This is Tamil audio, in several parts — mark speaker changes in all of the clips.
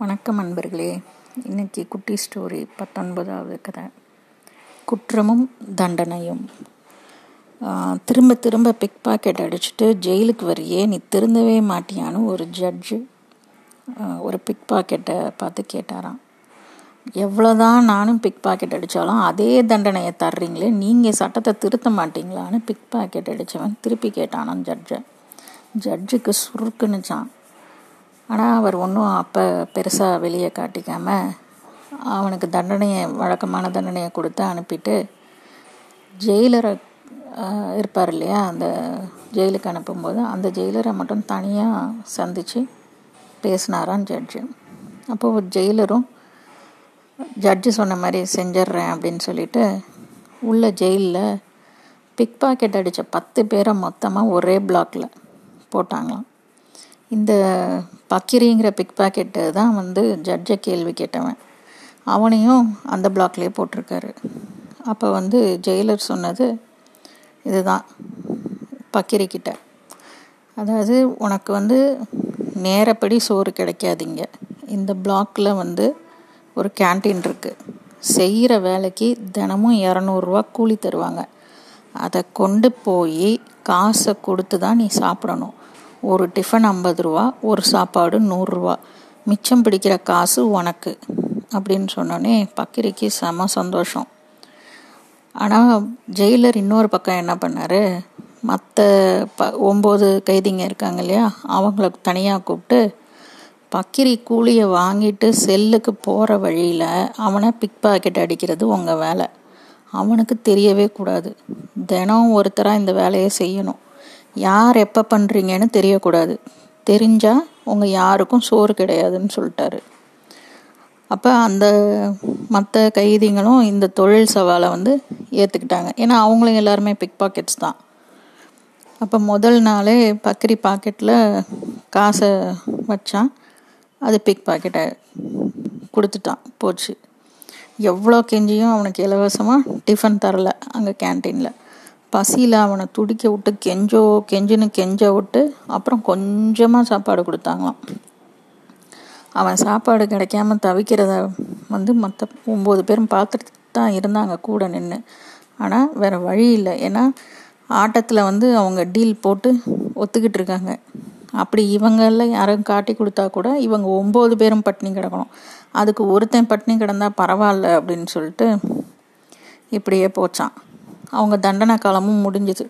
Speaker 1: வணக்கம் அன்பர்களே. இன்னைக்கு குட்டி ஸ்டோரி பத்தொன்பதாவது கதை. குற்றமும் தண்டனையும். திரும்ப திரும்ப பிக் பாக்கெட் அடிச்சுட்டு ஜெயிலுக்கு வரையே நீ திருந்தவே மாட்டியான்னு ஒரு ஜட்ஜு ஒரு பிக் பாக்கெட்டை பார்த்து கேட்டாராம். எவ்வளோதான் நானும் பிக் பாக்கெட் அடித்தாலும் அதே தண்டனையை தர்றீங்களே நீங்கள் சட்டத்தை திருத்த மாட்டீங்களான்னு பிக் பாக்கெட் அடித்தவன் திருப்பி கேட்டானான் ஜட்ஜை ஜட்ஜுக்கு சுருக்குன்னுச்சான் ஆனால் அவர் ஒன்றும் அப்போ பெருசாக வெளியே காட்டிக்காமல் அவனுக்கு தண்டனையை வழக்கமான தண்டனையை கொடுத்து அனுப்பிட்டு ஜெயிலரை இருப்பார் இல்லையா? அந்த ஜெயிலுக்கு அனுப்பும்போது அந்த ஜெயிலரை மட்டும் தனியாக சந்தித்து பேசினாராம் ஜட்ஜு. அப்போது ஜெயிலரும் ஜட்ஜு சொன்ன மாதிரி செஞ்சிட்றேன் அப்படின்னு சொல்லிட்டு உள்ள ஜெயிலில் பிக் பாக்கெட் அடித்த பத்து பேரை மொத்தமாக ஒரே பிளாக்ல போட்டாங்களாம். இந்த பக்கிரிங்கிற பிக் பாக்கெட்டு தான் வந்து ஜட்ஜை கேள்வி கேட்டவன். அவனையும் அந்த பிளாக்லேயே போட்டிருக்காரு. அப்போ வந்து ஜெயிலர் சொன்னது இதுதான் பக்கிரிக்கிட்ட. அதாவது உனக்கு வந்து நேரப்படி சோறு கிடைக்காதீங்க. இந்த பிளாக்கில் வந்து ஒரு கேண்டீன் இருக்குது செய்கிற வேலைக்கு தினமும் இரநூறுவா கூலி தருவாங்க. அதை கொண்டு போய் காசை கொடுத்து தான் நீ சாப்பிடணும். ஒரு டிஃபன் ஐம்பது ரூபா ஒரு சாப்பாடு நூறுரூவா மிச்சம் பிடிக்கிற காசு உனக்கு அப்படின்னு சொன்னோன்னே பக்கிரிக்கு செம சந்தோஷம். ஆனால் ஜெயிலர் இன்னொரு பக்கம் என்ன பண்ணார்? மற்ற ப ஒம்பது கைதிங்க இருக்காங்க இல்லையா அவங்கள தனியாக கூப்பிட்டு பக்கிரி கூலியை வாங்கிட்டு செல்லுக்கு போகிற வழியில் அவனை பிக் பாக்கெட் அடிக்கிறது உங்கள் வேலை. அவனுக்கு தெரியவே கூடாது. தினம் ஒருத்தராக இந்த வேலையை செய்யணும். யார் எப்போ பண்ணுறீங்கன்னு தெரியக்கூடாது. தெரிஞ்சால் உங்கள் யாருக்கும் சோறு கிடையாதுன்னு சொல்லிட்டாரு. அப்போ அந்த மற்ற கைதிகளும் இந்த தொழில் சவாலை வந்து ஏற்றுக்கிட்டாங்க ஏன்னா அவங்களும் எல்லாருமே பிக் பாக்கெட்ஸ் தான். அப்போ முதல் நாளே பக்கரி பாக்கெட்டில் காசை வச்சான். அது பிக் பாக்கெட்டை கொடுத்துட்டான். போச்சு. எவ்வளோ கெஞ்சியும் அவனுக்கு இலவசமாக டிஃபன் தரல அங்கே கேன்டீனில் பசியில் அவனை துடிக்க விட்டு கெஞ்சோ கெஞ்சுன்னு கெஞ்ச விட்டு அப்புறம் கொஞ்சமாக சாப்பாடு கொடுத்தாங்களாம். அவன் சாப்பாடு கிடைக்காம தவிக்கிறத வந்து மற்ற ஒம்பது பேரும் பார்த்துட்டு தான் இருந்தாங்க கூட நின்று ஆனால் வேறு வழி இல்லை. ஏன்னா ஆட்டத்தில் வந்து அவங்க டீல் போட்டு ஒத்துக்கிட்டு இருக்காங்க. அப்படி இவங்களில் யாரும் காட்டி கொடுத்தா கூட இவங்க ஒம்பது பேரும் பட்டினி கிடக்கணும். அதுக்கு ஒருத்தன் பட்டினி கிடந்தால் பரவாயில்ல அப்படின்னு சொல்லிட்டு இப்படியே போச்சான் அவங்க தண்டனை காலமும் முடிஞ்சுது.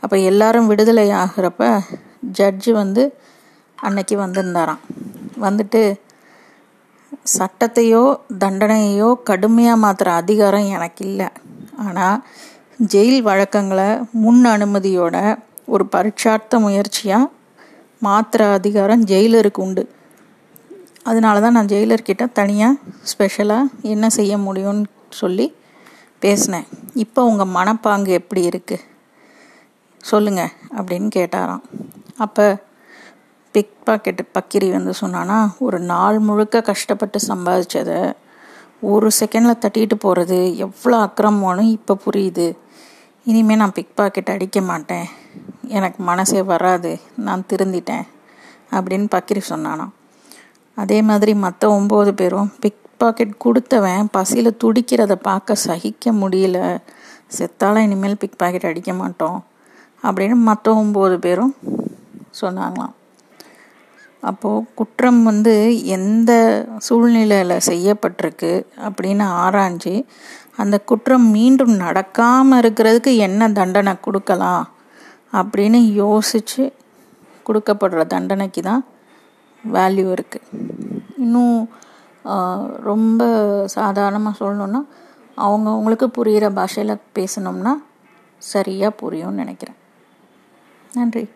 Speaker 1: அப்போ எல்லாரும் விடுதலை ஆகிறப்ப ஜட்ஜு வந்து அன்னைக்கு வந்திருந்தாராம். வந்துட்டு சட்டத்தையோ தண்டனையோ கடுமையாக மாற்றுற அதிகாரம் எனக்கு இல்லை. ஆனால் ஜெயில் வழக்கங்களை முன் அனுமதியோட ஒரு பரீட்சார்த்த முயற்சியாக மாற்றுற அதிகாரம் ஜெயிலருக்கு உண்டு. அதனால தான் நான் ஜெயிலர்கிட்ட தனியாக ஸ்பெஷலாக என்ன செய்ய முடியும்னு சொல்லி பேசினேன். இப்போ உங்கள் மனப்பாங்கு எப்படி இருக்குது சொல்லுங்க அப்படின்னு கேட்டாராம். அப்போ பிக் பாக்கெட்டு பக்கிரி வந்து சொன்னான்னா ஒரு நாள் முழுக்க கஷ்டப்பட்டு சம்பாதிச்சதை ஒரு செகண்டில் தட்டிட்டு போகிறது எவ்வளோ அக்கிரமோன்னு இப்போ புரியுது. இனிமேல் நான் பிக் பாக்கெட் அடிக்க மாட்டேன். எனக்கு மனசே வராது. நான் திருந்திட்டேன் அப்படின்னு பக்கிரி சொன்னானாம். அதே மாதிரி மற்ற ஒம்பது பேரும் பிக் பாக்கெட் கொடுத்தவன் பசியில் துடிக்கிறத பார்க்க சகிக்க முடியல. செத்தால இனிமேல் பிக் பாக்கெட் அடிக்க மாட்டோம் அப்படின்னு மற்ற ஒம்பது பேரும் சொன்னாங்களாம். அப்போது குற்றம் வந்து எந்த சூழ்நிலையில் செய்யப்பட்டிருக்கு அப்படின்னு ஆராய்ஞ்சு அந்த குற்றம் மீண்டும் நடக்காமல் இருக்கிறதுக்கு என்ன தண்டனை கொடுக்கலாம் அப்படின்னு யோசித்து கொடுக்கப்படுற தண்டனைக்கு தான் வேல்யூ இருக்குது இன்னும் ரொம்ப சாதாரணமாக சொல்லணுன்னா அவங்கவுங்களுக்கு புரிகிற பாஷையில் பேசணும்னா சரியாக புரியும்னு நினைக்கிறேன். நன்றி.